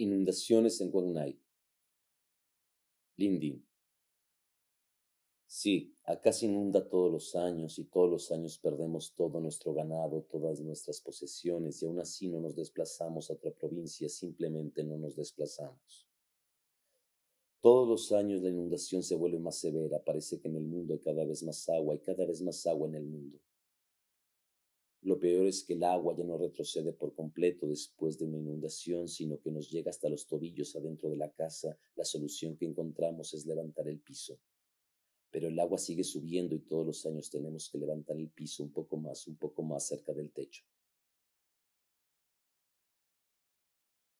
Inundaciones en Guanay. Lindin. Sí, acá se inunda todos los años y todos los años perdemos todo nuestro ganado, todas nuestras posesiones y aún así no nos desplazamos a otra provincia, simplemente no nos desplazamos. Todos los años la inundación se vuelve más severa, parece que en el mundo hay cada vez más agua y cada vez más agua en el mundo. Lo peor es que el agua ya no retrocede por completo después de una inundación, sino que nos llega hasta los tobillos adentro de la casa. La solución que encontramos es levantar el piso. Pero el agua sigue subiendo y todos los años tenemos que levantar el piso un poco más, un poco más cerca del techo.